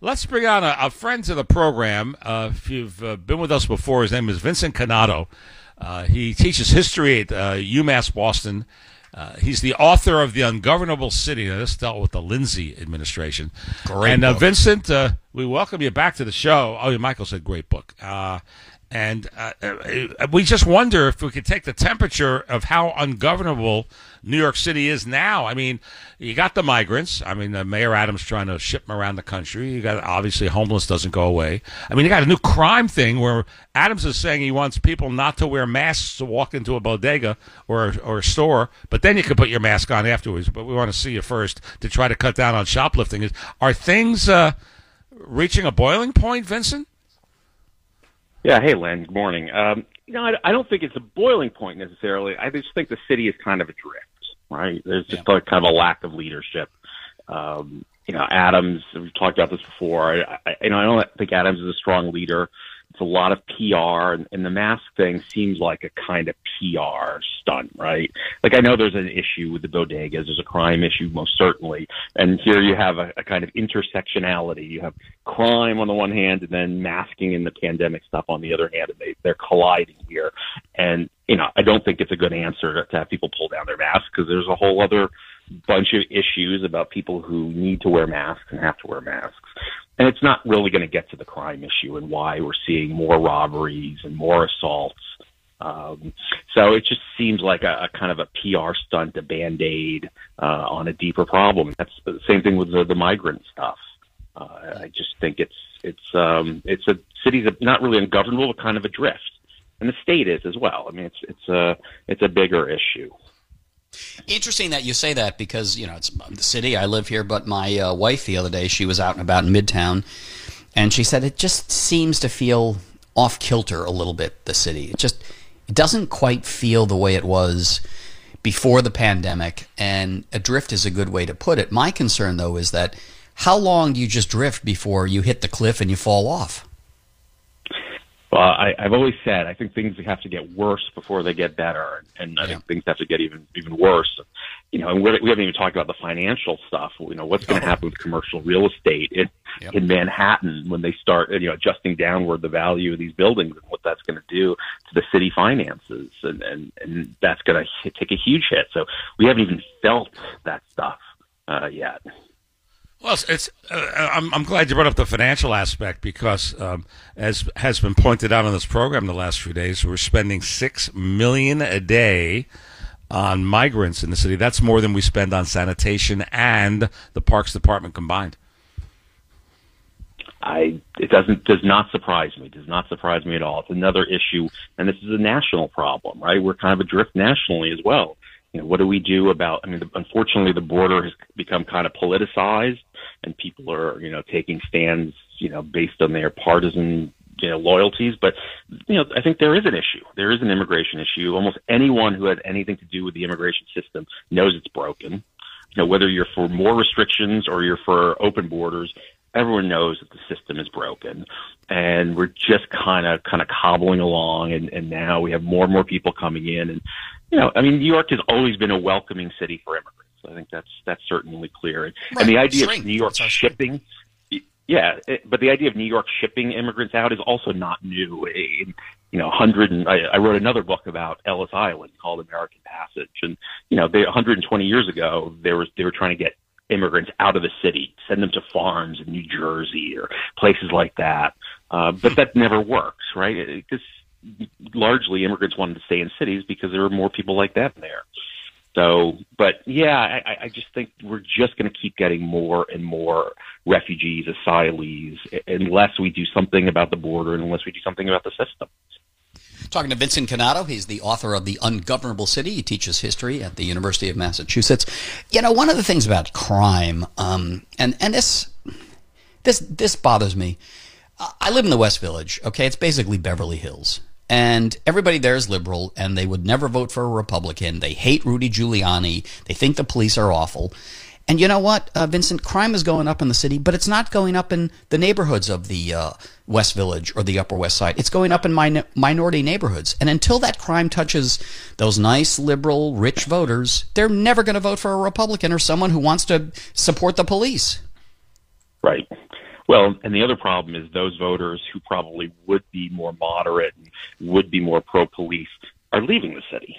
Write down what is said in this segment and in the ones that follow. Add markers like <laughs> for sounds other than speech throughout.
Let's bring on a, a friend to the program. Uh, if you've uh, been with us before, his name is Vincent Cannato. Uh, he teaches history at uh, UMass Boston. Uh, he's the author of The Ungovernable City. Now, this dealt with the Lindsay administration. Great and uh. Vincent, uh, we welcome you back to the show. Oh, yeah, Michael said great book. Uh, and uh, uh, we just wonder if we could take the temperature of how ungovernable New York City is now. I mean, you got the migrants. I mean, uh, Mayor Adams trying to ship them around the country. You got obviously homeless doesn't go away. I mean, you got a new crime thing where Adams is saying he wants people not to wear masks to walk into a bodega or or a store, but then you can put your mask on afterwards. But we want to see you first to try to cut down on shoplifting. Are things uh, reaching a boiling point, Vincent? Yeah, hey, Len. Good morning. Um, you know, I, I don't think it's a boiling point necessarily. I just think the city is kind of adrift, right? There's just like kind of a lack of leadership. Um, you know, Adams. We've talked about this before. I, I, you know, I don't think Adams is a strong leader. It's a lot of PR, and, and the mask thing seems like a kind of PR stunt, right? Like I know there's an issue with the bodegas. There's a crime issue, most certainly, and here you have a, a kind of intersectionality. You have crime on the one hand, and then masking and the pandemic stuff on the other hand, and they, they're colliding here. And you know, I don't think it's a good answer to, to have people pull down their masks because there's a whole other bunch of issues about people who need to wear masks and have to wear masks. And it's not really going to get to the crime issue and why we're seeing more robberies and more assaults. Um, so it just seems like a, a kind of a PR stunt, a band aid uh, on a deeper problem. That's the same thing with the, the migrant stuff. Uh, I just think it's it's um, it's a city's not really ungovernable, but kind of adrift, and the state is as well. I mean, it's it's a it's a bigger issue. Interesting that you say that because you know it's the city. I live here, but my uh, wife the other day she was out and about in Midtown, and she said it just seems to feel off kilter a little bit. The city it just it doesn't quite feel the way it was before the pandemic, and adrift is a good way to put it. My concern though is that how long do you just drift before you hit the cliff and you fall off? Well, I, I've always said I think things have to get worse before they get better, and I think things have to get even even worse. You know, and we're, we haven't even talked about the financial stuff. You know, what's going to happen with commercial real estate in, in Manhattan when they start you know adjusting downward the value of these buildings and what that's going to do to the city finances, and and and that's going to take a huge hit. So we haven't even felt that stuff uh, yet. Well, it's, it's uh, I'm, I'm glad you brought up the financial aspect because, um, as has been pointed out on this program the last few days, we're spending six million a day on migrants in the city. That's more than we spend on sanitation and the Parks Department combined. I it doesn't does not surprise me. Does not surprise me at all. It's another issue, and this is a national problem, right? We're kind of adrift nationally as well. You know, what do we do about? I mean, the, unfortunately, the border has become kind of politicized, and people are you know taking stands you know based on their partisan you know loyalties. But you know, I think there is an issue. There is an immigration issue. Almost anyone who has anything to do with the immigration system knows it's broken. You know, whether you're for more restrictions or you're for open borders, everyone knows that the system is broken and we're just kind of kind of cobbling along and, and now we have more and more people coming in and you know i mean new york has always been a welcoming city for immigrants i think that's that's certainly clear and, Right. and the idea of new york shipping yeah it, but the idea of new york shipping immigrants out is also not new in, you know, hundred and I, I wrote another book about Ellis Island called American Passage, and you know, they 120 years ago, there was they were trying to get immigrants out of the city, send them to farms in New Jersey or places like that. Uh, but that never works, right? Because largely immigrants wanted to stay in cities because there were more people like that there. So, but yeah, I, I just think we're just going to keep getting more and more refugees, asylees, unless we do something about the border and unless we do something about the system. Talking to Vincent Cannato, he's the author of The Ungovernable City. He teaches history at the University of Massachusetts. You know, one of the things about crime, um, and and this this this bothers me. I- I live in the West Village. Okay, it's basically Beverly Hills, and everybody there is liberal, and they would never vote for a Republican. They hate Rudy Giuliani. They think the police are awful. And you know what, uh, Vincent? Crime is going up in the city, but it's not going up in the neighborhoods of the uh, West Village or the Upper West Side. It's going up in min- minority neighborhoods. And until that crime touches those nice, liberal, rich voters, they're never going to vote for a Republican or someone who wants to support the police. Right. Well, and the other problem is those voters who probably would be more moderate and would be more pro police are leaving the city.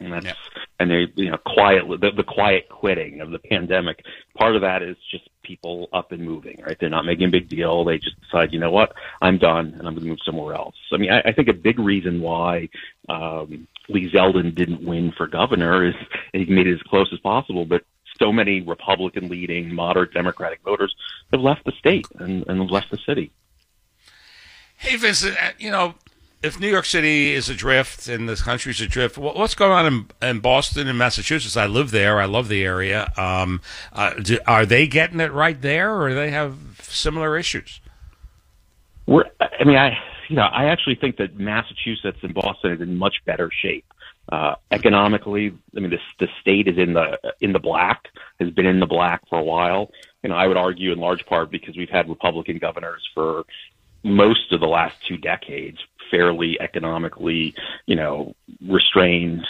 And that's and they you know quiet the, the quiet quitting of the pandemic. Part of that is just people up and moving, right? They're not making a big deal. They just decide, you know what, I'm done and I'm going to move somewhere else. I mean, I, I think a big reason why um, Lee Zeldin didn't win for governor is he made it as close as possible, but so many Republican leading moderate Democratic voters have left the state and, and left the city. Hey, Vincent, uh, you know, if New York City is adrift and this country's adrift, what's going on in, in Boston and Massachusetts? I live there. I love the area. Um, uh, do, are they getting it right there, or do they have similar issues? We're, I mean, I, you know, I actually think that Massachusetts and Boston is in much better shape. Uh, economically, I mean, the, the state is in the in the black, has been in the black for a while. Know, I would argue in large part because we've had Republican governors for most of the last two decades, fairly economically, you know, restrained,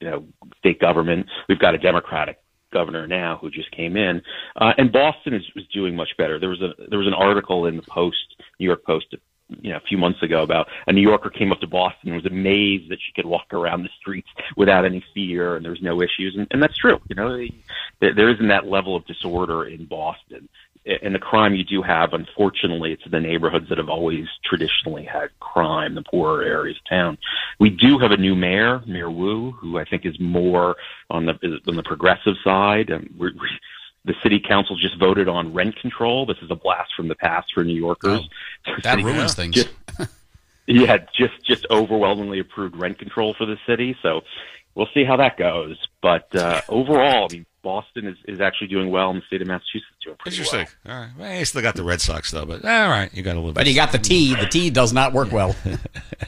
you know, state government. We've got a Democratic governor now who just came in, uh, and Boston is, is doing much better. There was a there was an article in the Post, New York Post, you know, a few months ago about a New Yorker came up to Boston and was amazed that she could walk around the streets without any fear and there was no issues, and, and that's true. You know, there, isn't that level of disorder in Boston. And the crime you do have, unfortunately, it's in the neighborhoods that have always traditionally had crime, the poorer areas of town. We do have a new mayor, Mayor Wu, who I think is more on the on the progressive side. And we're, we, the city council just voted on rent control. This is a blast from the past for New Yorkers. Oh, that <laughs> ruins things. Just, yeah, just just overwhelmingly approved rent control for the city. So we'll see how that goes. But uh, <laughs> overall, I mean, Boston is, is actually doing well, and the state of Massachusetts is doing pretty Interesting. well. All right. Well, you still got the Red Sox though, but all right, you got a little. But bit. you got the tea. The tea does not work well. <laughs>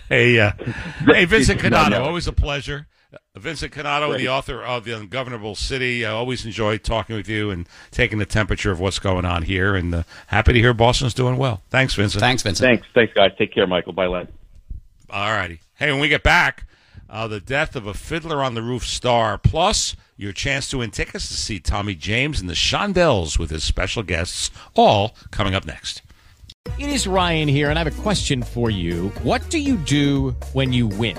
Hey, uh, hey, Vincent No, Cannato, no. always a pleasure. Uh, Vincent Cannato, Great. the author of The Ungovernable City. I always enjoy talking with you and taking the temperature of what's going on here, and uh, happy to hear Boston's doing well. Thanks, Vincent. Thanks, Vincent. Thanks, thanks, guys. Take care, Michael. Bye, Len. All righty. Hey, when we get back, uh, the death of a Fiddler on the Roof star, plus your chance to win tickets to see Tommy James and the Shondells with his special guests, all coming up next. It is Ryan here, and I have a question for you. What do you do when you win?